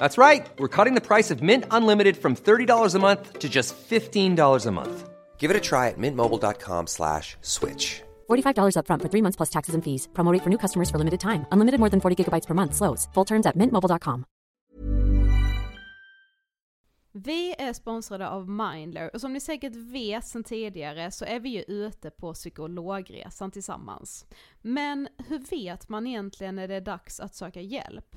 That's right. We're cutting the price of Mint Unlimited from $30 a month to just $15 a month. Give it a try at mintmobile.com slash switch. $45 upfront for three months plus taxes and fees. Promo rate for new customers for limited time. Unlimited more than 40 gigabytes per month. Slows. Full terms at mintmobile.com. Vi är sponsrade av Mindler och som ni säkert vet sedan tidigare så är vi ju ute på psykologresan tillsammans. Men hur vet man egentligen när det är dags att söka hjälp?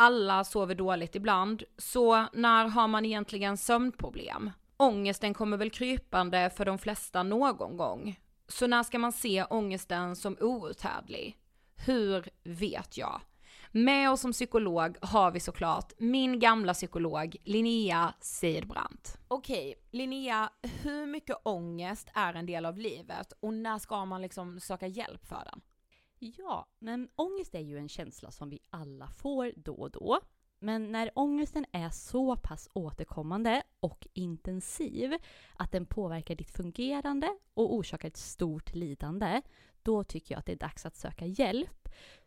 Alla sover dåligt ibland, så när har man egentligen sömnproblem? Ångesten kommer väl krypande för de flesta någon gång. Så när ska man se ångesten som outhärdlig? Hur vet jag? Med oss som psykolog har vi såklart min gamla psykolog Linnea Seidbrant. Okej, Linnea, hur mycket ångest är en del av livet och när ska man liksom söka hjälp för den? Ja, men ångest är ju en känsla som vi alla får då och då. Men när ångesten är så pass återkommande och intensiv att den påverkar ditt fungerande och orsakar ett stort lidande, då tycker jag att det är dags att söka hjälp.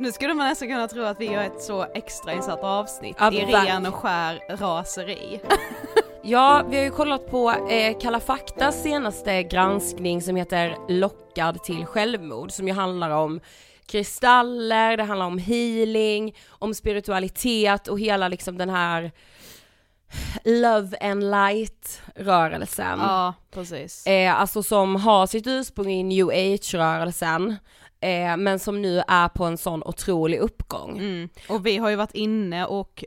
Nu skulle man nästan kunna tro att vi gör ett så extrainsatt avsnitt Ja, i ren och skär raseri. Ja, vi har ju kollat på eh, Kalla faktas senaste granskning som heter Lockad till självmord som ju handlar om kristaller, det handlar om healing, om spiritualitet och hela liksom den här love and light rörelsen. ja, precis. Eh, alltså som har sitt ursprung i new age-rörelsen, eh, men som nu är på en sån otrolig uppgång. Mm. Och vi har ju varit inne och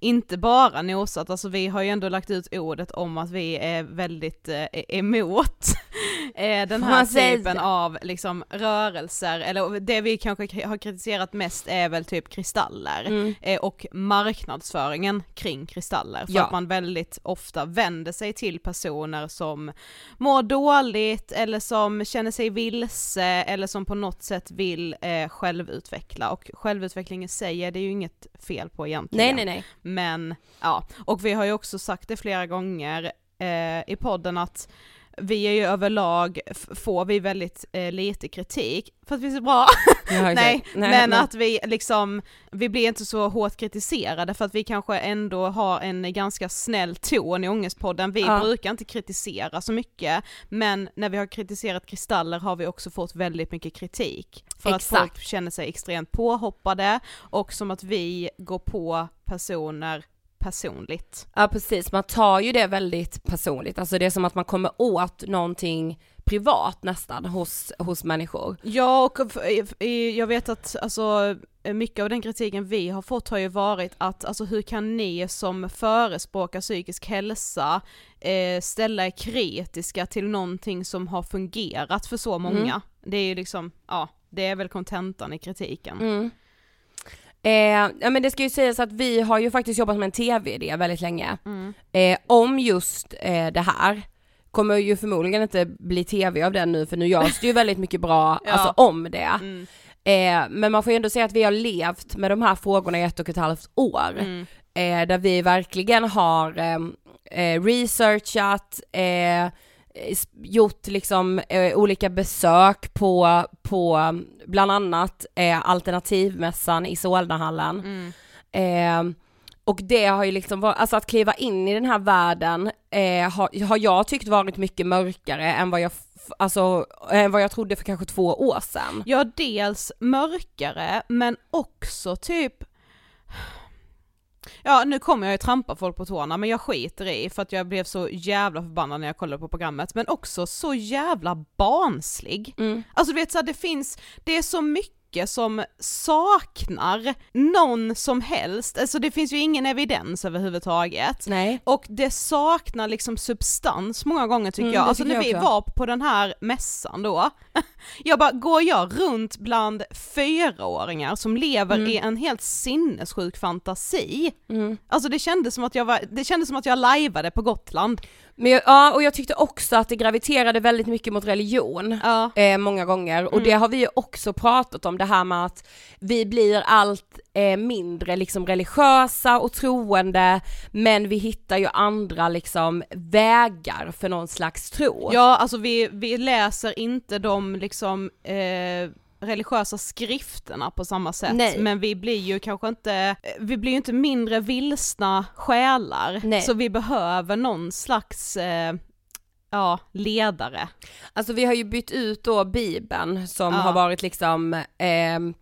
inte bara nosat, alltså vi har ju ändå lagt ut ordet om att vi är väldigt eh, emot eh, den här typen av liksom rörelser, eller det vi kanske har kritiserat mest är väl typ kristaller Mm. eh, och marknadsföringen kring kristaller. För Ja. att man väldigt ofta vänder sig till personer som mår dåligt eller som känner sig vilse eller som på något sätt vill eh, självutveckla och självutveckling i sig är det ju inget fel på egentligen. Nej nej nej. Men ja, och vi har ju också sagt det flera gånger eh, i podden att vi är ju överlag, får vi väldigt eh, lite kritik för att vi är så bra. Nej, Nej, men att vi liksom, vi blir inte så hårt kritiserade för att vi kanske ändå har en ganska snäll ton i Ångestpodden. Vi Ja. brukar inte kritisera så mycket, men när vi har kritiserat kristaller har vi också fått väldigt mycket kritik. För att Exakt. folk känner sig extremt påhoppade och som att vi går på personer personligt. Ja precis, man tar ju det väldigt personligt, alltså det är som att man kommer åt någonting privat nästan hos, hos människor. Ja och jag vet att alltså mycket av den kritiken vi har fått har ju varit att alltså hur kan ni som förespråkar psykisk hälsa eh, ställa er kritiska till någonting som har fungerat för så många? Det är ju liksom, ja, det är väl kontentan i kritiken. Mm. Eh, ja men det ska ju sägas att vi har ju faktiskt jobbat med en tv-idé väldigt länge. Mm. Eh, om just eh, det här. Kommer ju förmodligen inte bli tv av den nu för nu görs det ju väldigt mycket bra Ja. alltså, om det. Mm. Eh, men man får ju ändå säga att vi har levt med de här frågorna i ett och ett halvt år. Mm. Eh, där vi verkligen har eh, researchat, gjort liksom eh, olika besök på, på bland annat eh, alternativmässan i Solnahallen. Mm. Eh, och det har ju liksom varit, alltså att kliva in i den här världen eh, har, har jag tyckt varit mycket mörkare än vad jag, alltså, än vad jag trodde för kanske två år sedan. Ja, dels mörkare, men också typ Ja nu kommer jag ju trampa folk på tårna men jag skiter i för att jag blev så jävla förbannad när jag kollade på programmet men också så jävla barnslig. Mm. Alltså du vet så här, det finns, det är så mycket som saknar någon som helst, alltså det finns ju ingen evidens överhuvudtaget. Nej. Och det saknar liksom substans många gånger tycker Mm, jag. Alltså när jag vi också. var på den här mässan då, jag bara, går jag runt bland fyraåringar som lever Mm. i en helt sinnessjuk fantasi? Mm. Alltså det kändes som att jag var, det kändes som att jag lajvade på Gotland. Men jag, ja, och jag tyckte också att det graviterade väldigt mycket mot religion. Ja. Eh, många gånger och Mm. det har vi ju också pratat om det här med att vi blir allt eh, mindre liksom religiösa och troende men vi hittar ju andra liksom vägar för någon slags tro. Ja, alltså vi, vi läser inte de liksom eh, religiösa skrifterna på samma sätt, Nej. men vi blir ju kanske inte, vi blir ju inte mindre vilsna själar, Nej. så vi behöver någon slags eh, ja, ledare. Alltså vi har ju bytt ut då bibeln som Ja. har varit liksom ehm,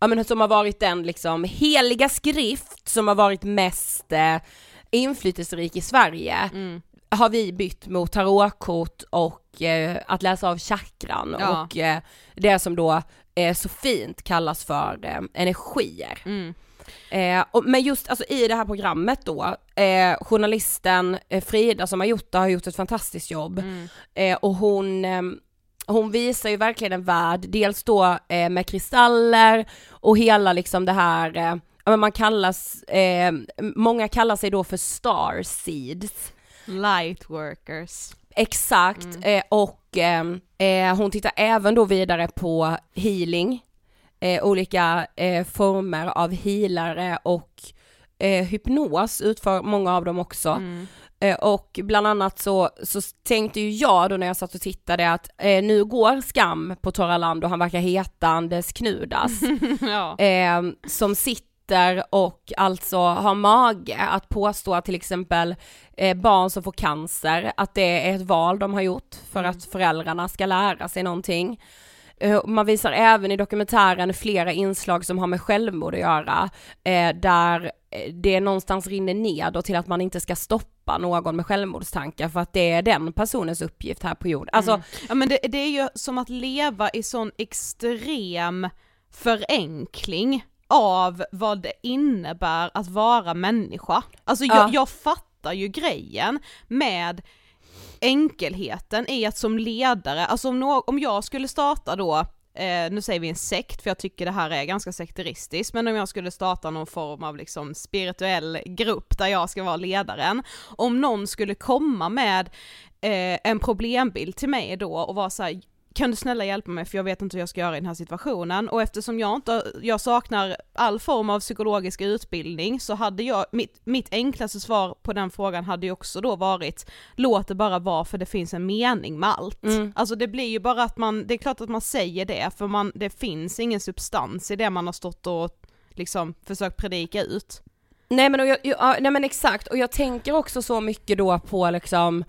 Ja men som har varit den liksom heliga skrift som har varit mest eh, inflytelserik i Sverige Mm. har vi bytt mot tarotkort och eh, att läsa av chakran Ja. och eh, det som då eh, så fint kallas för eh, energier. Mm. Eh, och, men just alltså, i det här programmet då, eh, journalisten eh, Frida som har gjort det har gjort ett fantastiskt jobb Mm. eh, och hon eh, hon visar ju verkligen en värld, dels då med kristaller och hela liksom det här, men man kallas, eh, många kallar sig då för star seeds. Lightworkers. Exakt, Mm. eh, och ehm, eh, hon tittar även då vidare på healing, eh, olika eh, former av healare och eh, hypnos utför många av dem också. Mm. Eh, och bland annat så, så tänkte ju jag då när jag satt och tittade att nu går Skam på torra land och han verkar heta Anders Knudas ja. eh, som sitter och alltså har mage att påstå att till exempel eh, barn som får cancer, att det är ett val de har gjort för att föräldrarna ska lära sig någonting. Eh, Man visar även i dokumentären flera inslag som har med självmord att göra, eh, där eh, det någonstans rinner ner till att man inte ska stoppa någon med självmordstankar för att det är den personens uppgift här på jorden. Alltså, Ja men det, det är ju som att leva i sån extrem förenkling av vad det innebär att vara människa. Alltså jag, Ja. jag fattar ju grejen med enkelheten i att som ledare, alltså om, nå- om jag skulle starta då Eh, nu säger vi en sekt, för jag tycker det här är ganska sekteristiskt, men om jag skulle starta någon form av liksom spirituell grupp där jag ska vara ledaren, om någon skulle komma med eh, en problembild till mig då och vara så här, kan du snälla hjälpa mig för jag vet inte hur jag ska göra i den här situationen och eftersom jag inte, jag saknar all form av psykologisk utbildning så hade jag, mitt, mitt enklaste svar på den frågan hade ju också då varit låt det bara vara för det finns en mening med allt. Mm. Alltså det blir ju bara att man, det är klart att man säger det för man, det finns ingen substans i det man har stått och liksom försökt predika ut. Nej men, jag, jag, ja, nej men exakt, och jag tänker också så mycket då på liksom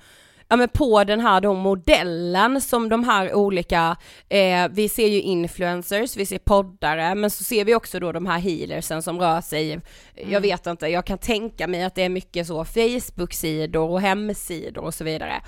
Ja men på den här då modellen som de här olika, eh, vi ser ju influencers, vi ser poddare, men så ser vi också då de här healersen som rör sig, jag vet inte, jag kan tänka mig att det är mycket så Facebook-sidor och hemsidor och så vidare.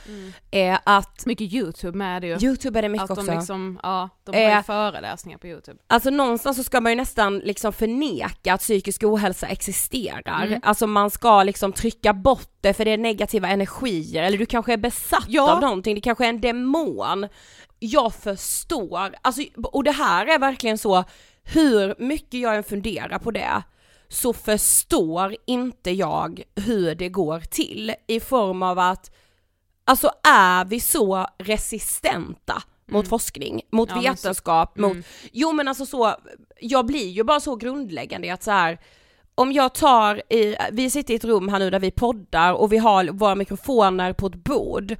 Eh, att Mycket youtube med det ju. Youtube är det mycket att också. de liksom, ja, de har ju Eh, föreläsningar på youtube. Alltså någonstans så ska man ju nästan liksom förneka att psykisk ohälsa existerar. Mm. Alltså man ska liksom trycka bort det för det är negativa energier, eller du kanske är besatt Ja. av någonting, det kanske är en demon. Jag förstår, alltså, och det här är verkligen så, hur mycket jag än funderar på det, så förstår inte jag hur det går till i form av att, alltså är vi så resistenta mot forskning, mot Mm. Ja, men så- vetenskap, mot, Mm. jo men alltså så, jag blir ju bara så grundläggande i att så här. Om jag tar i, vi sitter i ett rum här nu där vi poddar och vi har våra mikrofoner på ett bord.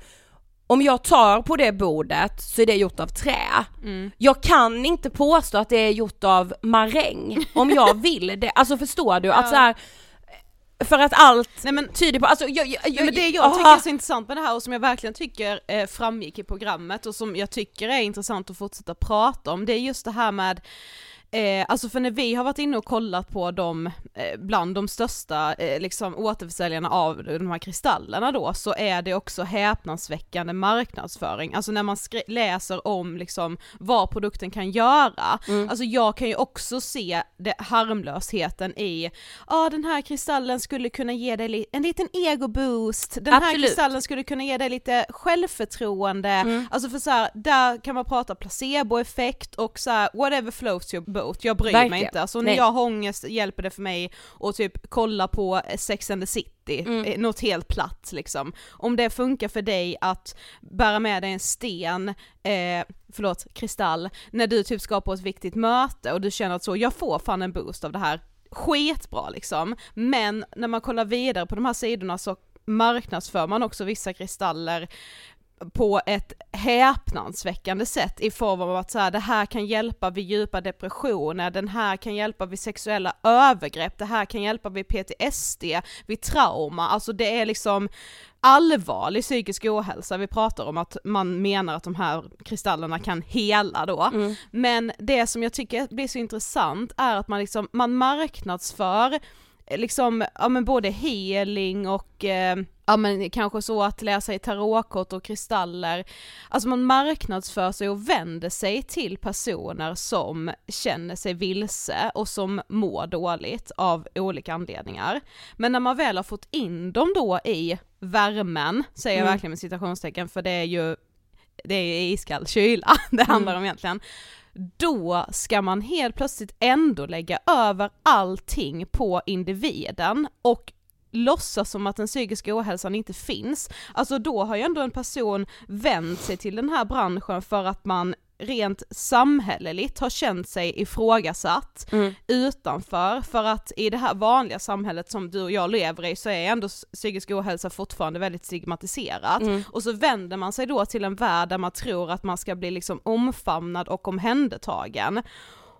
Om jag tar på det bordet så är det gjort av trä. Mm. Jag kan inte påstå att det är gjort av maräng om jag vill det. Alltså förstår du? Att Ja. så här, för att allt Nej men tyder på, alltså jag, jag, Ja, men det jag aha. tycker är så intressant med det här och som jag verkligen tycker eh, framgick i programmet och som jag tycker är intressant att fortsätta prata om, det är just det här med Eh, alltså för när vi har varit inne och kollat på de, eh, bland de största eh, liksom återförsäljarna av de här kristallerna då, så är det också häpnadsväckande marknadsföring. Alltså när man läser om liksom vad produkten kan göra. Mm. Alltså jag kan ju också se det, harmlösheten i, ja ah, den här kristallen skulle kunna ge dig li- en liten ego-boost, den här Absolut. kristallen skulle kunna ge dig lite självförtroende, Mm. alltså för så här, där kan man prata placeboeffekt och så här, whatever floats your boat, jag bryr mig Verkligen. inte. Alltså när Nej. jag har ångest hjälper det för mig att typ kolla på Sex and the City, Mm. eh, något helt platt liksom. Om det funkar för dig att bära med dig en sten, eh, förlåt, kristall, när du typ ska på ett viktigt möte och du känner att så, jag får fan en boost av det här, skitbra liksom. Men när man kollar vidare på de här sidorna så marknadsför man också vissa kristaller på ett häpnadsväckande sätt i form av att så här, det här kan hjälpa vid djupa depressioner, den här kan hjälpa vid sexuella övergrepp, det här kan hjälpa vid PTSD, vid trauma, alltså det är liksom allvarlig psykisk ohälsa vi pratar om att man menar att de här kristallerna kan hela då. Mm. Men det som jag tycker blir så intressant är att man liksom, man marknadsför liksom, ja men både healing och eh, ja men kanske så att läsa i tarotkort och kristaller, alltså man marknadsför sig och vänder sig till personer som känner sig vilse och som mår dåligt av olika anledningar. Men när man väl har fått in dem då i värmen, säger jag Mm. verkligen med citationstecken för det är ju det är iskall kyla det handlar om egentligen, då ska man helt plötsligt ändå lägga över allting på individen och låtsas som att den psykiska ohälsan inte finns. Alltså då har ju ändå en person vänt sig till den här branschen för att man rent samhälleligt har känt sig ifrågasatt Mm. utanför, för att i det här vanliga samhället som du och jag lever i så är ändå psykisk ohälsa fortfarande väldigt stigmatiserat. Mm. Och så vänder man sig då till en värld där man tror att man ska bli liksom omfamnad och omhändertagen.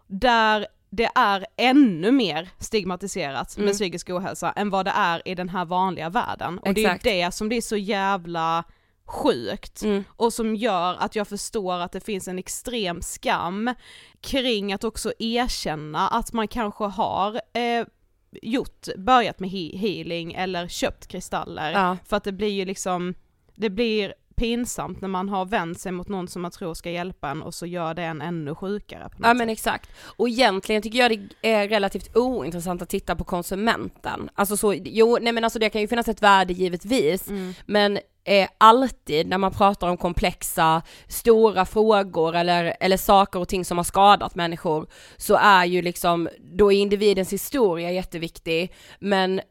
Där det är ännu mer stigmatiserat med Mm. psykisk ohälsa än vad det är i den här vanliga världen. Och Exakt. det är det som blir så jävla sjukt Mm. och som gör att jag förstår att det finns en extrem skam kring att också erkänna att man kanske har eh, gjort, börjat med he- healing eller köpt kristaller. Ja. För att det blir ju liksom, det blir pinsamt när man har vänt sig mot någon som man tror ska hjälpa en och så gör det en ännu sjukare. Ja men sätt. exakt. Och egentligen tycker jag det är relativt ointressant att titta på konsumenten. Alltså så, jo nej men alltså det kan ju finnas ett värde givetvis, Mm. men eh, alltid när man pratar om komplexa, stora frågor eller, eller saker och ting som har skadat människor, så är ju liksom, då är individens historia jätteviktig, men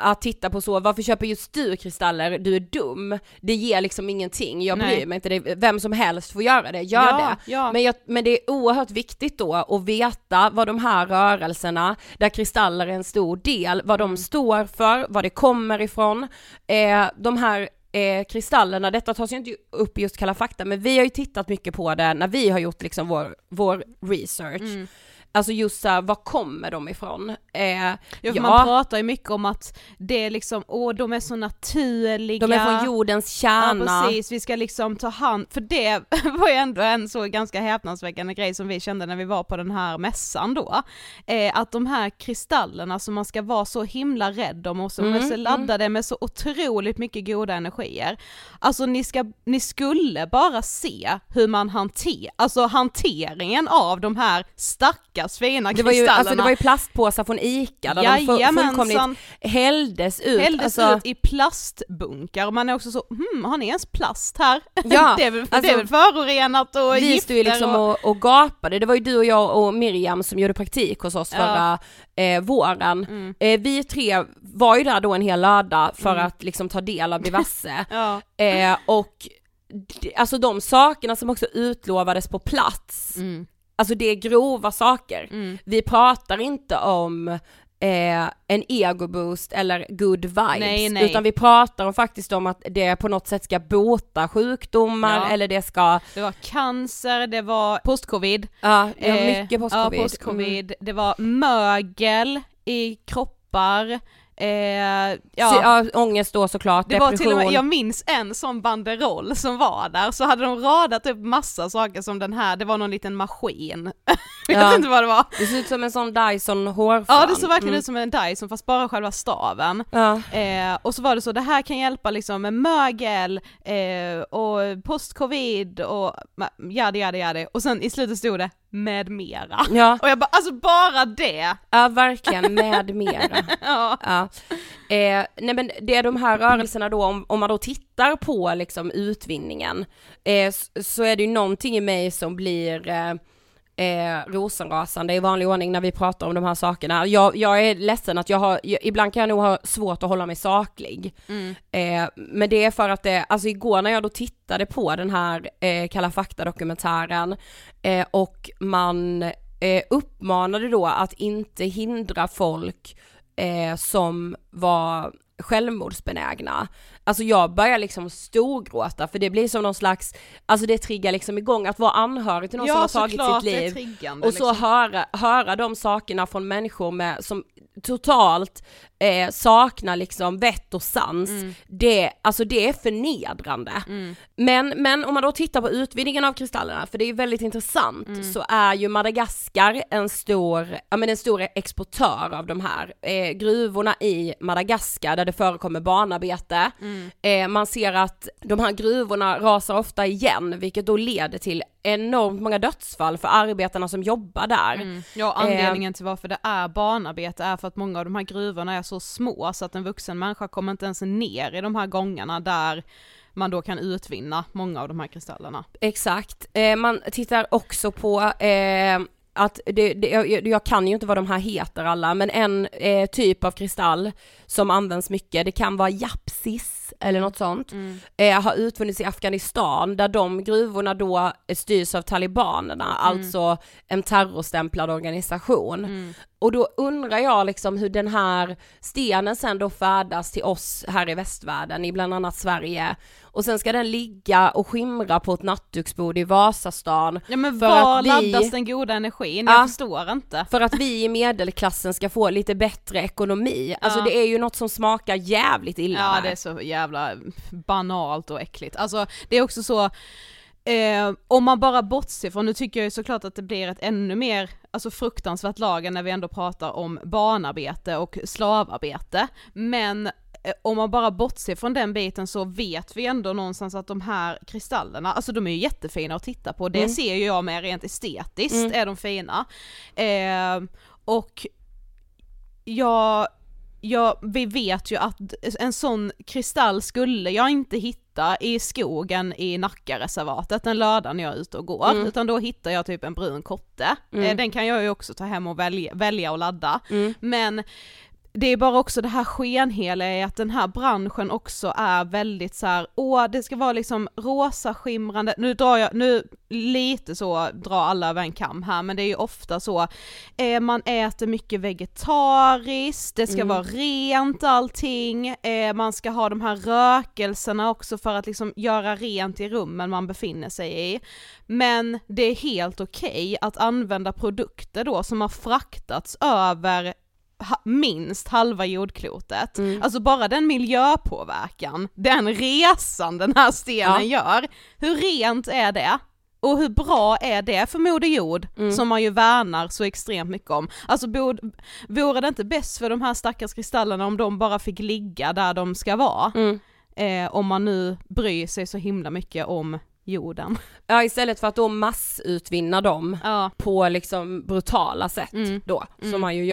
att titta på så, varför köper just du kristaller, du är dum, det ger liksom ingenting, jag bryr Nej. mig inte, det, vem som helst får göra det, gör Ja, det. ja. Men, jag, men det är oerhört viktigt då att veta vad de här rörelserna, där kristaller är en stor del, vad Mm. de står för, var det kommer ifrån, eh, de här eh, kristallerna, detta tas ju inte upp i just Kalla fakta, men vi har ju tittat mycket på det när vi har gjort liksom vår, vår research. Mm. Alltså just såhär, var kommer de ifrån? Eh, Ja, ja. man pratar ju mycket om att det är liksom, åh de är så naturliga. de är från jordens kärna. Ja precis, vi ska liksom ta hand, för det var ju ändå en så ganska häpnadsväckande grej som vi kände när vi var på den här mässan då. Eh, att de här kristallerna som man ska vara så himla rädd om och som Mm, är så laddade med så otroligt mycket goda energier. Alltså ni, ska, ni skulle bara se hur man hanterar, alltså hanteringen av de här stackars fina Det var, ju, alltså det var ju plastpåsar från ICA där de Jajamensan. fullkomligt hälldes ut. hälldes alltså, ut i plastbunkar och man är också så, hmm, har ni ens plast här? Ja, det, är väl, det alltså, är väl förorenat och vi gifter stod ju liksom och... och, och gapade, det var ju du och jag och Miriam som gjorde praktik hos oss Ja. förra eh, våren. Mm. Eh, vi tre var ju där då en hel lördag för Mm. att liksom ta del av diverse. Ja. eh, och alltså de sakerna som också utlovades på plats, Mm. Alltså det är grova saker. Mm. Vi pratar inte om eh, en ego-boost eller good vibes, Nej, nej. utan vi pratar om faktiskt om att det på något sätt ska bota sjukdomar Ja. eller det ska, Det var cancer, det var postcovid. ja, vi har eh, mycket postcovid. Ja, postcovid. Det var mögel i kroppar. Eh, Ja. Så, ja, ångest då såklart, Det var depression. till och med, jag minns en sån banderoll som var där, så hade de radat upp massa saker som den här, det var någon liten maskin. jag Ja. vet inte vad det var. Det ser ut som en sån Dyson hårfön. Ja det såg verkligen Mm. ut som en Dyson fast bara själva staven. Ja. Eh, och så var det så, det här kan hjälpa liksom med mögel eh, och post-covid och yada yada yada och sen i slutet stod det med mera. Ja, Och jag bara, alltså bara det! ja verkligen med mera. Ja. Ja. Eh, nej men det är de här rörelserna då, om, om man då tittar på liksom utvinningen, eh, så är det ju någonting i mig som blir eh, eh, rosenrasande i vanlig ordning när vi pratar om de här sakerna. Jag, jag är ledsen att jag har, jag, ibland kan jag nog ha svårt att hålla mig saklig. Mm. Eh, men det är för att det, alltså igår när jag då tittade på den här eh, Kalla fakta-dokumentären eh, och man eh, uppmanade då att inte hindra folk eh, som var självmordsbenägna. Alltså jag börjar liksom storgråta för det blir som någon slags, alltså det triggar liksom igång att vara anhörig till någon som har tagit sitt liv. Och så liksom. höra, höra de sakerna från människor med, som totalt eh, saknar liksom vett och sans, Mm. det, alltså det är förnedrande. Men, men om man då tittar på utvinningen av kristallerna, för det är väldigt intressant, Mm. så är ju Madagaskar en stor, ja men en stor exportör av de här. Eh, gruvorna i Madagaskar där det förekommer barnarbete, Mm. eh, man ser att de här gruvorna rasar ofta igen, vilket då leder till enormt många dödsfall för arbetarna som jobbar där. Mm. Ja, anledningen till varför det är barnarbete är för att många av de här gruvorna är så små så att en vuxen människa kommer inte ens ner i de här gångarna där man då kan utvinna många av de här kristallerna. Exakt, eh, man tittar också på eh, att det, det, jag, jag kan ju inte vad de här heter alla, men en eh, typ av kristall som används mycket, det kan vara japsis eller något sånt, eh, har utvunnits i Afghanistan där de gruvorna då styrs av talibanerna, alltså en terrorstämplad organisation. Och då undrar jag liksom hur den här stenen sen då färdas till oss här i västvärlden, i bland annat Sverige, och sen ska den ligga och skimra på ett nattduksbord i Vasastan Ja men För var att vi- laddas den goda energin? Ja. Jag förstår inte. för att vi i medelklassen ska få lite bättre ekonomi. Alltså Ja. det är ju något som smakar jävligt illa Ja där. det är så jävla banalt och äckligt. Alltså det är också så, eh, om man bara bortser från, nu tycker jag ju såklart att det blir ett ännu mer alltså fruktansvärt lager när vi ändå pratar om barnarbete och slavarbete, men om man bara bortser från den biten så vet vi ändå någonstans att de här kristallerna, alltså de är ju jättefina att titta på, det Mm. ser ju jag med rent estetiskt Mm. är de fina. Eh, och jag, jag, vi vet ju att en sån kristall skulle jag inte hitta i skogen i Nackareservatet en lördag när jag är ute och går, Mm. utan då hittar jag typ en brun kotte. Mm. Eh, Den kan jag ju också ta hem och välja, välja och ladda. Mm. Men det är bara också det här skenhela i att den här branschen också är väldigt så här, åh det ska vara liksom rosa skimrande, nu drar jag, nu lite så drar alla över en kam här men det är ju ofta så, eh, man äter mycket vegetariskt, det ska Mm. vara rent allting, eh, man ska ha de här rökelserna också för att liksom göra rent i rummen man befinner sig i. Men det är helt okej att använda produkter då som har fraktats över ha, minst halva jordklotet. Mm. Alltså bara den miljöpåverkan, den resan den här stenen gör, hur rent är det? Och hur bra är det för Moder Jord, Mm. som man ju värnar så extremt mycket om? Alltså bod, vore det inte bäst för de här stackars kristallerna om de bara fick ligga där de ska vara? Mm. Eh, om man nu bryr sig så himla mycket om jorden. Ja istället för att då massutvinna dem Ja. på liksom brutala sätt Mm. då, som man ju gör.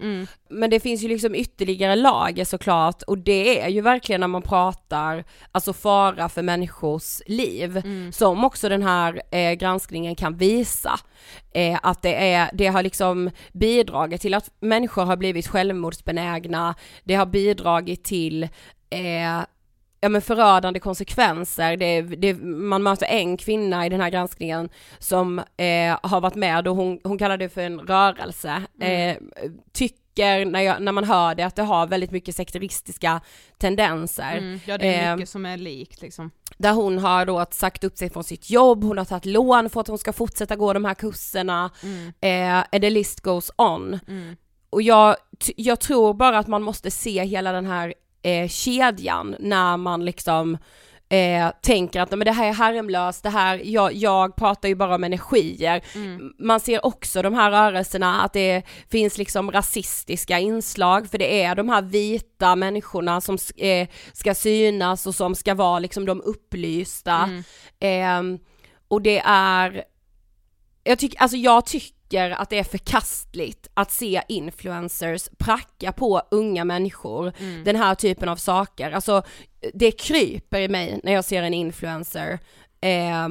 Mm. Men det finns ju liksom ytterligare lager såklart och det är ju verkligen när man pratar alltså fara för människors liv Mm. som också den här eh, granskningen kan visa eh, att det, är, det har liksom bidragit till att människor har blivit självmordsbenägna, det har bidragit till eh, ja men förödande konsekvenser. Det, det, man möter en kvinna i den här granskningen som eh, har varit med och hon, hon kallar det för en rörelse. Eh, tycker när, jag, när man hör det att det har väldigt mycket sekteristiska tendenser. Mm. Ja det är Eh, mycket som är likt liksom. där hon har då sagt upp sig från sitt jobb, hon har tagit lån för att hon ska fortsätta gå de här kurserna, eh, and the list goes on. Och jag, jag tror bara att man måste se hela den här eh, kedjan när man liksom eh, tänker att "Nej, men det här är harmlöst, det här, jag, jag pratar ju bara om energier. Man ser också de här rörelserna att det finns liksom rasistiska inslag för det är de här vita människorna som eh, ska synas och som ska vara liksom de upplysta. Ehm, och det är, jag tycker, alltså jag tycker att det är förkastligt att se influencers pracka på unga människor den här typen av saker. Alltså det kryper i mig när jag ser en influencer eh,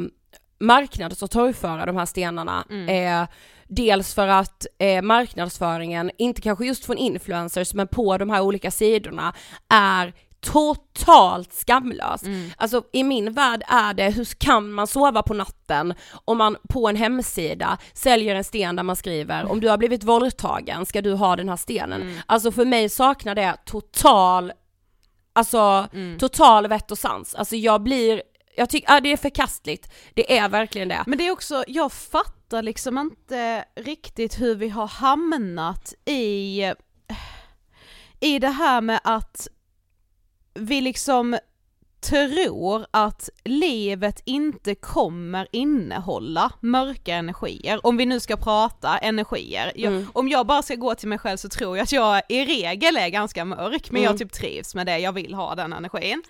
marknads och torgföra de här stenarna. Eh, dels för att eh, marknadsföringen, inte kanske just från influencers, men på de här olika sidorna är totalt skamlös. Alltså i min värld är det, hur kan man sova på natten om man på en hemsida säljer en sten där man skriver om du har blivit våldtagen ska du ha den här stenen. Alltså för mig saknar det total, alltså total vett och sans. Alltså jag blir, jag tycker, ja, det är förkastligt. Det är verkligen det. Men det är också, jag fattar liksom inte riktigt hur vi har hamnat i, i det här med att vi liksom tror att livet inte kommer innehålla mörka energier, om vi nu ska prata energier. Jag, Mm. Om jag bara ska gå till mig själv så tror jag att jag i regel är ganska mörk, men Mm. jag typ trivs med det, jag vill ha den energin.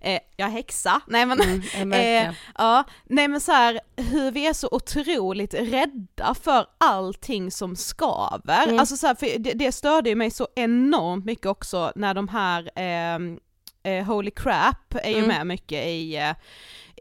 Eh, jag är häxa, nej men Mm, eh, Ja, nej men så här, hur vi är så otroligt rädda för allting som skaver. Mm. Alltså så här, för det, det störde ju mig så enormt mycket också när de här ehm, eh, Holy Crap är ju Mm. med mycket i, eh,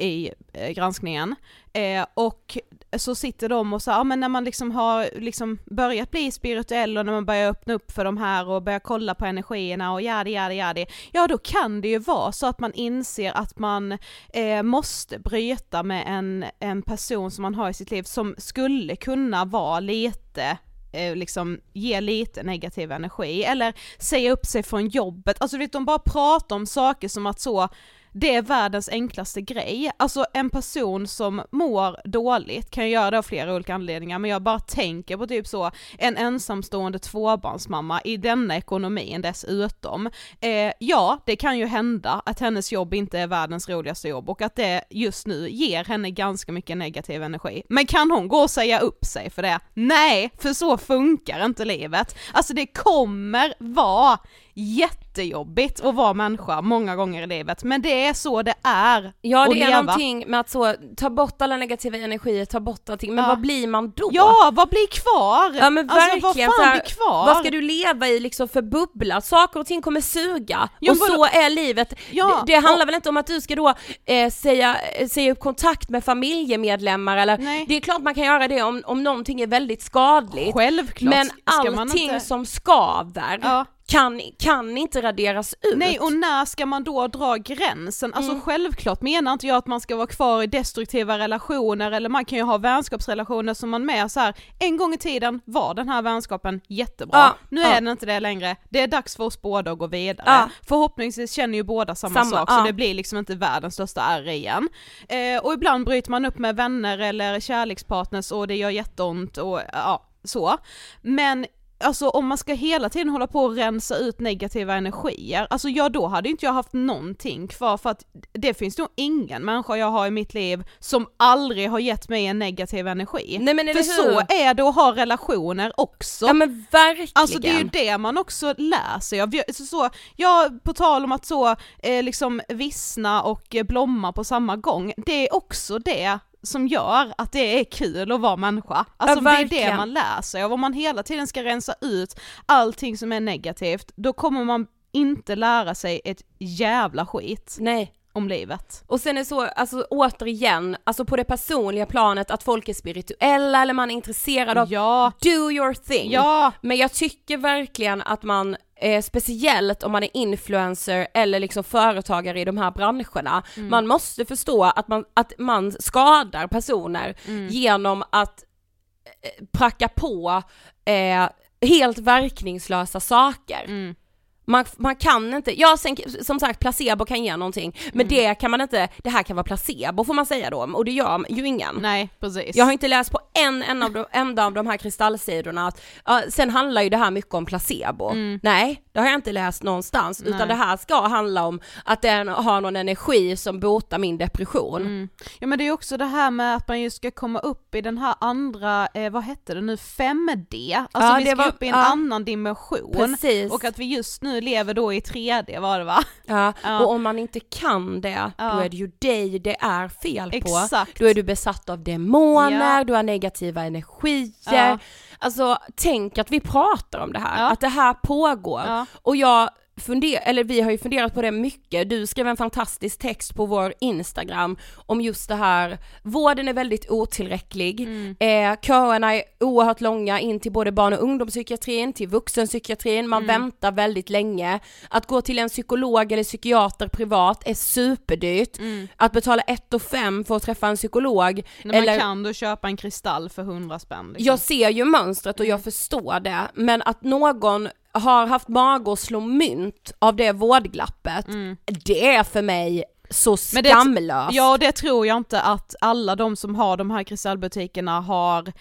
i eh, granskningen. Eh, och så sitter de och så, ja men när man liksom har liksom börjat bli spirituell och när man börjar öppna upp för de här och börjar kolla på energierna och jadi jadi jadi, ja då kan det ju vara så att man inser att man eh, måste bryta med en, en person som man har i sitt liv som skulle kunna vara lite eh, liksom ge lite negativ energi eller säga upp sig från jobbet, alltså vet de bara pratar om saker som att så det är världens enklaste grej. Alltså en person som mår dåligt kan ju göra det av flera olika anledningar men jag bara tänker på typ så en ensamstående tvåbarnsmamma i denna ekonomin dessutom. Eh, ja, det kan ju hända att hennes jobb inte är världens roligaste jobb och att det just nu ger henne ganska mycket negativ energi. Men kan hon gå och säga upp sig för det? Nej, för så funkar inte livet. Alltså det kommer vara jättejobbigt att vara människa många gånger i livet, men det är så det är Ja att det är leva. någonting med att så, ta bort alla negativa energier, ta bort allting, men Ja. vad blir man då? Ja, vad blir kvar? Ja men alltså, verkligen, vad fan här, blir kvar? vad ska du leva i liksom för bubbla? Saker och ting kommer suga, Ja, och så är livet. Ja, det, det handlar och- väl inte om att du ska då eh, säga, eh, säga upp kontakt med familjemedlemmar eller, Nej. det är klart man kan göra det om, om någonting är väldigt skadligt. Självklart Men allting inte... som skaver Ja. Kan, kan inte raderas ut. Nej och när ska man då dra gränsen? Alltså Mm. självklart menar inte jag att man ska vara kvar i destruktiva relationer eller man kan ju ha vänskapsrelationer som man med så här. en gång i tiden var den här vänskapen jättebra, Ja, nu ja. är den inte det längre, det är dags för oss båda att gå vidare. Ja. Förhoppningsvis känner ju båda samma, Samma, sak så det blir liksom inte världens största ärr igen. Eh, och ibland bryter man upp med vänner eller kärlekspartners och det gör jätteont och ja, så. Men Alltså om man ska hela tiden hålla på och rensa ut negativa energier, alltså ja då hade inte jag haft någonting kvar för att det finns nog ingen människa jag har i mitt liv som aldrig har gett mig en negativ energi. Nej, men för så är det att ha relationer också. Ja men verkligen. Alltså det är ju det man också lär sig av. Så, ja, på tal om att så eh, liksom vissna och blomma på samma gång, det är också det som gör att det är kul att vara människa. Alltså det är det man lär sig av. Om man hela tiden ska rensa ut allting som är negativt, då kommer man inte lära sig ett jävla skit Nej. om livet. Och sen är så, alltså återigen, alltså på det personliga planet att folk är spirituella eller man är intresserad av Ja, do your thing. ja, Men jag tycker verkligen att man, eh, speciellt om man är influencer eller liksom företagare i de här branscherna, Mm. man måste förstå att man, att man skadar personer Mm. genom att eh, pracka på eh, helt verkningslösa saker. Mm. Man, man kan inte, ja sen, som sagt placebo kan ge någonting, men Mm. det kan man inte, det här kan vara placebo får man säga då, och det gör ju ingen. nej precis. Jag har inte läst på en enda av de, enda av de här kristallsidorna att, ja, sen handlar ju det här mycket om placebo. Nej, det har jag inte läst någonstans, Mm. Nej. utan det här ska handla om att den har någon energi som botar min depression. Mm. Ja men det är också det här med att man ju ska komma upp i den här andra, eh, vad hette det nu, 5D? Alltså Ja, vi ska var- upp i en ja. annan dimension. Precis. Och att vi just nu lever då i 3D var det va? Ja, Ja. och om man inte kan det, då Ja. är det ju dig det är fel på. Exakt. Då är du besatt av demoner, Ja. du har negativa energier. Alltså tänk att vi pratar om det här, att det här pågår. Och jag funder, eller vi har ju funderat på det mycket, du skrev en fantastisk text på vår Instagram om just det här, vården är väldigt otillräcklig, Mm. eh, köerna är oerhört långa in till både barn och ungdomspsykiatrin, till vuxenpsykiatrin, man Mm. väntar väldigt länge. Att gå till en psykolog eller psykiater privat är superdyrt. Att betala 1 och 5 för att träffa en psykolog, man eller kan då köpa en kristall för 100 spänn. Liksom. jag ser ju mönstret Mm. och jag förstår det, men att någon har haft mag att slå mynt av det vårdglappet, det är för mig så Mm. Men det- skamlöst. Ja det tror jag inte att alla de som har de här kristallbutikerna har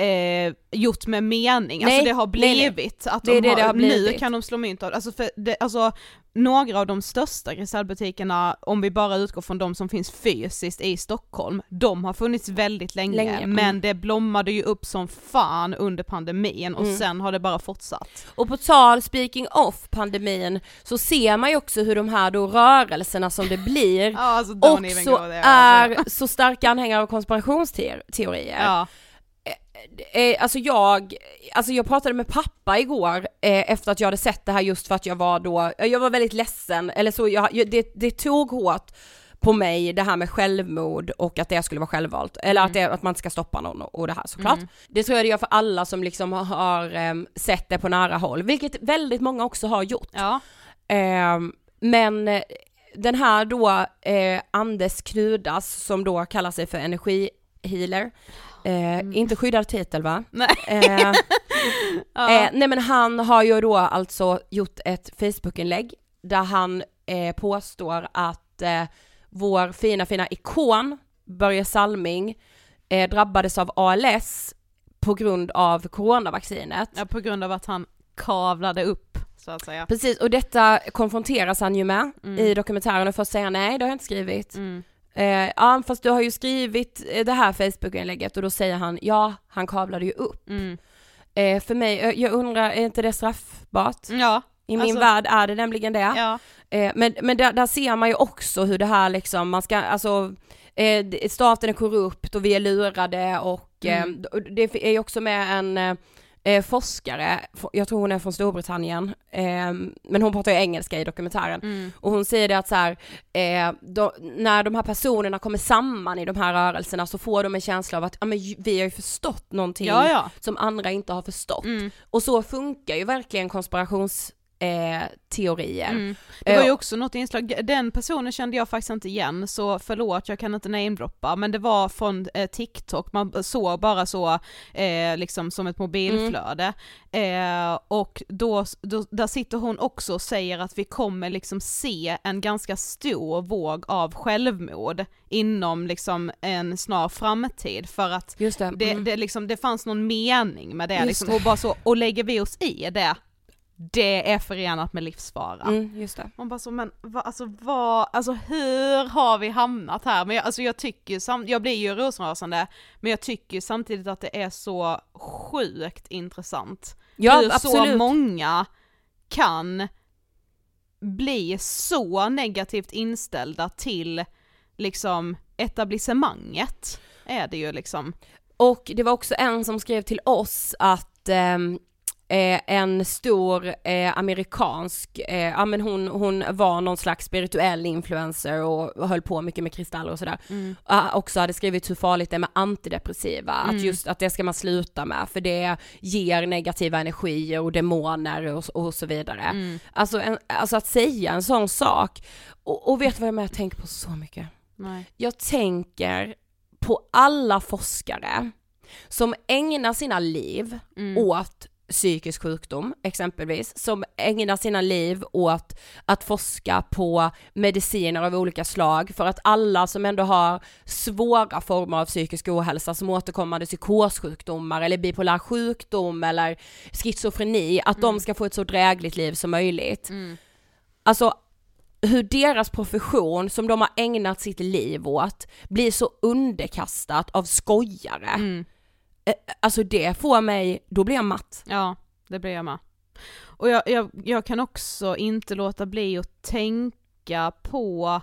eh, gjort med mening, alltså Nej, det har nej, nej. blivit att de det det har, har nu blivit. kan de slå mynt av, alltså för det, alltså några av de största kristallbutikerna, om vi bara utgår från de som finns fysiskt i Stockholm, de har funnits väldigt länge, Länge, mm. men det blommade ju upp som fan under pandemin och Mm. sen har det bara fortsatt. Och på tal, speaking of pandemin, så ser man ju också hur de här då rörelserna som det blir Ja, alltså också är alltså. så starka anhängare av konspirationsteorier. Ja. Eh, alltså jag, alltså jag pratade med pappa igår eh, efter att jag hade sett det här just för att jag var då, jag var väldigt ledsen, eller så, jag, det, det tog hårt på mig det här med självmord och att det skulle vara självvalt, eller att, det, att man inte ska stoppa någon och, och det här såklart. Det tror jag det gör för alla som liksom har, har em, sett det på nära håll, vilket väldigt många också har gjort. Ja. Ehm, men eh, den här då eh, Anders Knudas som då kallar sig för energihealer, eh, inte skyddad titel va? Nej. Eh, Ja. eh, nej men han har ju då alltså gjort ett Facebookinlägg där han eh, påstår att eh, vår fina fina ikon Börje Salming eh, drabbades av ALS på grund av coronavaccinet. ja, på grund av att han kavlade upp, så att säga. Precis, och detta konfronteras han ju med Mm. i dokumentären och först säger han nej det har jag inte skrivit. Mm. Eh, ja fast du har ju skrivit eh, det här Facebook-inlägget och då säger han ja, han kavlade ju upp. Mm. Eh, för mig, eh, jag undrar, är inte det straffbart? Ja, I min Alltså- värld är det nämligen det. ja. Eh, men men där, där ser man ju också hur det här liksom, man ska, alltså eh, staten är korrupt och vi är lurade och eh, Mm. och det är ju också med en eh, forskare, jag tror hon är från Storbritannien, eh, men hon pratar ju engelska i dokumentären. Mm. Och hon säger det att så här, eh, då, när de här personerna kommer samman i de här rörelserna så får de en känsla av att ja, men vi har ju förstått någonting Ja, ja. som andra inte har förstått. Mm. Och så funkar ju verkligen konspirations eh, teorier. Mm. Det var ju Eh, också något inslag, den personen kände jag faktiskt inte igen så förlåt jag kan inte namedroppa men det var från eh, TikTok, man såg bara så eh, liksom som ett mobilflöde. Eh, och då, då, där sitter hon också och säger att vi kommer liksom se en ganska stor våg av självmord inom liksom en snar framtid för att Just det. det, Mm. det, liksom, det fanns någon mening med det, Just liksom, det. och bara så, och lägger vi oss i det, det är förenat med livsfara. Mm, just det. Man bara så, men va, alltså vad, alltså hur har vi hamnat här? Men jag, alltså jag tycker sam- jag blir ju rosenrasande, men jag tycker samtidigt att det är så sjukt intressant. Ja, hur så absolut. många kan bli så negativt inställda till liksom etablissemanget, är det ju liksom. Och det var också en som skrev till oss att ehm, eh, en stor eh, amerikansk, eh, ja men hon, hon var någon slags spirituell influencer och höll på mycket med kristaller och sådär. Ah, också hade skrivit hur farligt det är med antidepressiva, att just att det ska man sluta med för det ger negativa energier och demoner och, och så vidare. Alltså, en, alltså att säga en sån sak, och, och vet du vad jag med tänker på så mycket? Nej. Jag tänker på alla forskare som ägnar sina liv åt psykisk sjukdom exempelvis, som ägnar sina liv åt att forska på mediciner av olika slag för att alla som ändå har svåra former av psykisk ohälsa som återkommande psykossjukdomar eller bipolär sjukdom eller schizofreni, att de ska få ett så drägligt liv som möjligt. Alltså hur deras profession som de har ägnat sitt liv åt blir så underkastat av skojare. Mm. Eh, alltså det får mig, då blir jag matt. Ja, det blir jag med. Och jag, jag, jag kan också inte låta bli att tänka på,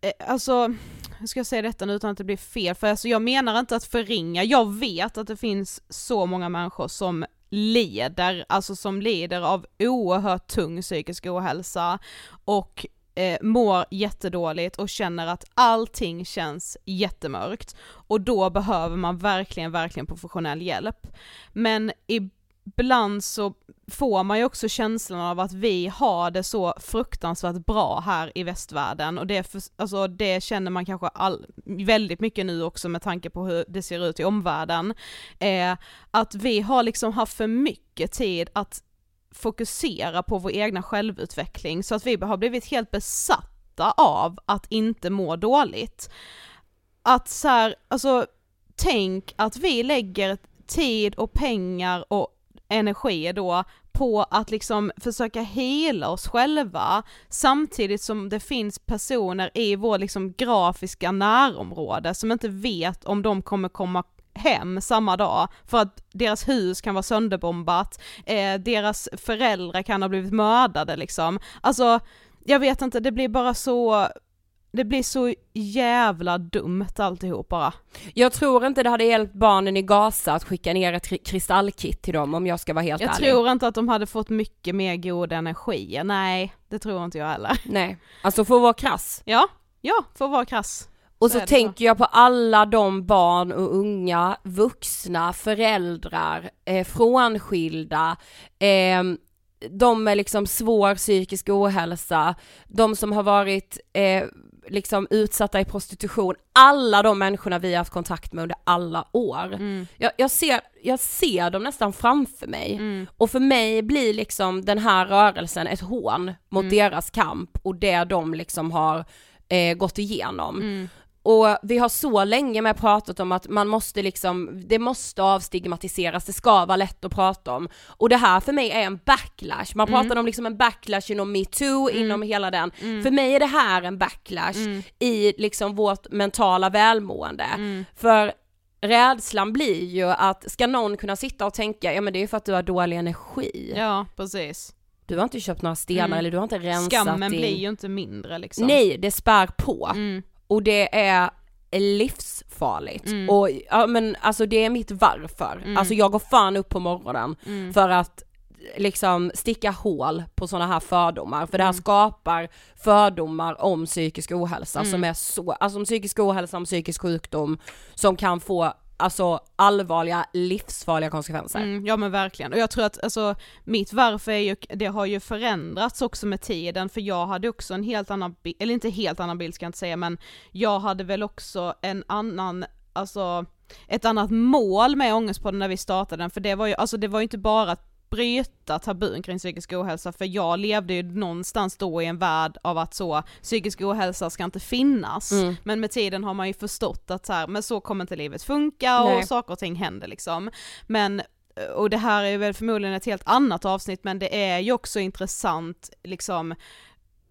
eh, alltså, hur ska jag säga detta nu utan att det blir fel? För alltså, jag menar inte att förringa, jag vet att det finns så många människor som lider, alltså som lider av oerhört tung psykisk ohälsa och eh, mår jättedåligt och känner att allting känns jättemörkt och då behöver man verkligen, verkligen professionell hjälp. Men ibland så får man ju också känslan av att vi har det så fruktansvärt bra här i västvärlden och det, för, alltså det känner man kanske all, väldigt mycket nu också med tanke på hur det ser ut i omvärlden. Eh, att vi har liksom haft för mycket tid att fokusera på vår egna självutveckling så att vi har blivit helt besatta av att inte må dåligt. Att så här, alltså tänk att vi lägger tid och pengar och energi då på att liksom försöka hela oss själva samtidigt som det finns personer i vår liksom grafiska närområde som inte vet om de kommer komma hem samma dag för att deras hus kan vara sönderbombat, eh, deras föräldrar kan ha blivit mördade liksom. Alltså, jag vet inte, det blir bara så det blir så jävla dumt alltihop bara. Jag tror inte det hade hjälpt barnen i Gaza att skicka ner ett kri- kristallkit till dem om jag ska vara helt Jag ärlig. tror inte att de hade fått mycket mer god energi, nej det tror inte jag heller. Nej, alltså för att vara krass. Ja, ja, för att vara krass. Och Så så, tänker jag på alla de barn och unga, vuxna, föräldrar, eh, frånskilda, eh, de med liksom svår psykisk ohälsa, de som har varit eh, liksom utsatta i prostitution, alla de människorna vi har haft kontakt med under alla år. Mm. Jag, jag, ser, jag ser dem nästan framför mig Mm. och för mig blir liksom den här rörelsen ett hån mot Mm. deras kamp och det de liksom har eh, gått igenom. Mm. Och vi har så länge med pratat om att man måste liksom, det måste avstigmatiseras, det ska vara lätt att prata om. Och det här för mig är en backlash, man Mm. pratar om liksom en backlash inom metoo, inom hela den. Mm. För mig är det här en backlash Mm. i liksom vårt mentala välmående. Mm. För rädslan blir ju att, ska någon kunna sitta och tänka, ja men det är för att du har dålig energi. Ja, precis. Du har inte köpt några stenar Mm. eller du har inte rensat Skammen din... blir ju inte mindre liksom. Nej, det spär på. Mm. Och det är livsfarligt. Mm. Och ja men alltså det är mitt varför. Mm. Alltså jag går fan upp på morgonen Mm. för att liksom sticka hål på sådana här fördomar, för det här Mm. skapar fördomar om psykisk ohälsa Mm. som är så, alltså om psykisk ohälsa, om psykisk sjukdom som kan få alltså allvarliga livsfarliga konsekvenser. Mm, ja men verkligen, och jag tror att alltså mitt varför är ju, det har ju förändrats också med tiden för jag hade också en helt annan bild, eller inte helt annan bild ska jag inte säga men jag hade väl också en annan, alltså ett annat mål med Ångestpodden när vi startade den för det var ju, alltså det var ju inte bara att bryta tabun kring psykisk ohälsa för jag levde ju någonstans då i en värld av att så psykisk ohälsa ska inte finnas Mm. men med tiden har man ju förstått att så här, men så kommer inte livet funka och Nej. saker och ting händer liksom. Men och det här är väl förmodligen ett helt annat avsnitt men det är ju också intressant liksom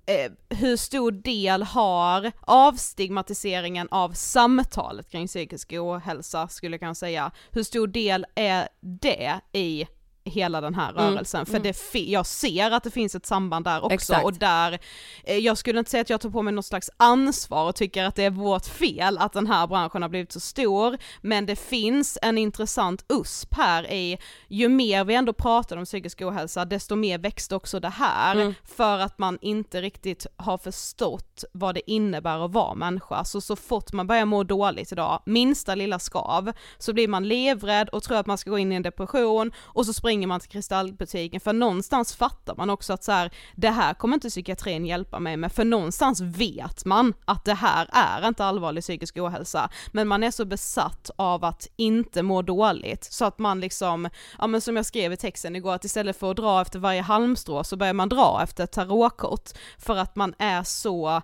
eh, hur stor del har avstigmatiseringen av samtalet kring psykisk ohälsa skulle jag kunna säga, hur stor del är det i hela den här Mm, rörelsen, för mm. det fi- jag ser att det finns ett samband där också Exakt. och där, eh, jag skulle inte säga att jag tar på mig något slags ansvar och tycker att det är vårt fel att den här branschen har blivit så stor, men det finns en intressant USP här i, ju mer vi ändå pratar om psykisk ohälsa, desto mer växte också det här, Mm. för att man inte riktigt har förstått vad det innebär att vara människa. Så så fort man börjar må dåligt idag, minsta lilla skav, så blir man livrädd och tror att man ska gå in i en depression och så springer man till kristallbutiken för någonstans fattar man också att så här, det här kommer inte psykiatrin hjälpa mig med för någonstans vet man att det här är inte allvarlig psykisk ohälsa. Men man är så besatt av att inte må dåligt så att man liksom, ja men som jag skrev i texten igår att istället för att dra efter varje halmstrå så börjar man dra efter ett tarotkort för att man är så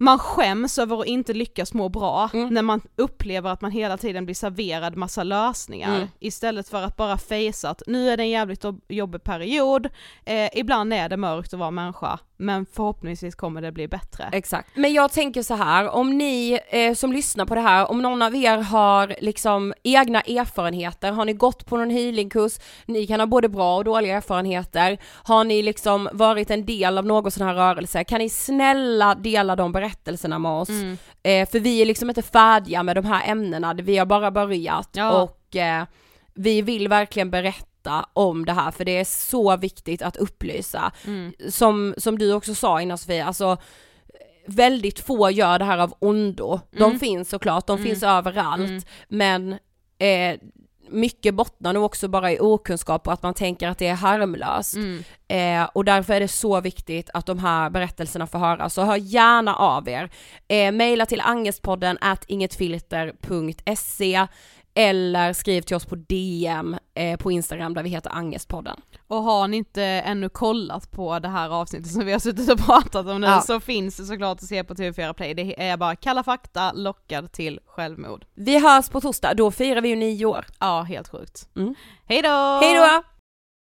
man skäms över att inte lyckas må bra Mm. när man upplever att man hela tiden blir serverad massa lösningar Mm. istället för att bara fejsa att nu är det en jävligt jobb- jobbig period, eh, ibland är det mörkt att vara människa men förhoppningsvis kommer det bli bättre. Exakt. Men jag tänker så här, om ni eh, som lyssnar på det här, om någon av er har liksom egna erfarenheter, har ni gått på någon healingkurs, ni kan ha både bra och dåliga erfarenheter, har ni liksom varit en del av någon sån här rörelse, kan ni snälla dela de berättelserna med oss? Mm. Eh, för vi är liksom inte färdiga med de här ämnena, vi har bara börjat Ja. och eh, vi vill verkligen berätta om det här för det är så viktigt att upplysa. Mm. Som, som du också sa innan Sofia, alltså väldigt få gör det här av ondo. De Mm. finns såklart, de Mm. finns överallt, Mm. men eh, mycket bottnar nog också bara i okunskap och att man tänker att det är harmlöst. Mm. Eh, och därför är det så viktigt att de här berättelserna får höras, så hör gärna av er. Eh, maila till angestpodden at ingetfilter.se eller skriv till oss på DM eh, på Instagram där vi heter Angestpodden. Och har ni inte ännu kollat på det här avsnittet som vi har suttit och pratat om nu Ja. så finns det såklart att se på TV4 Play, det är bara Kalla fakta lockad till självmord. Vi hörs på torsdag, då firar vi ju nio år. Ja, helt sjukt. Mm. Hej då! Hej då!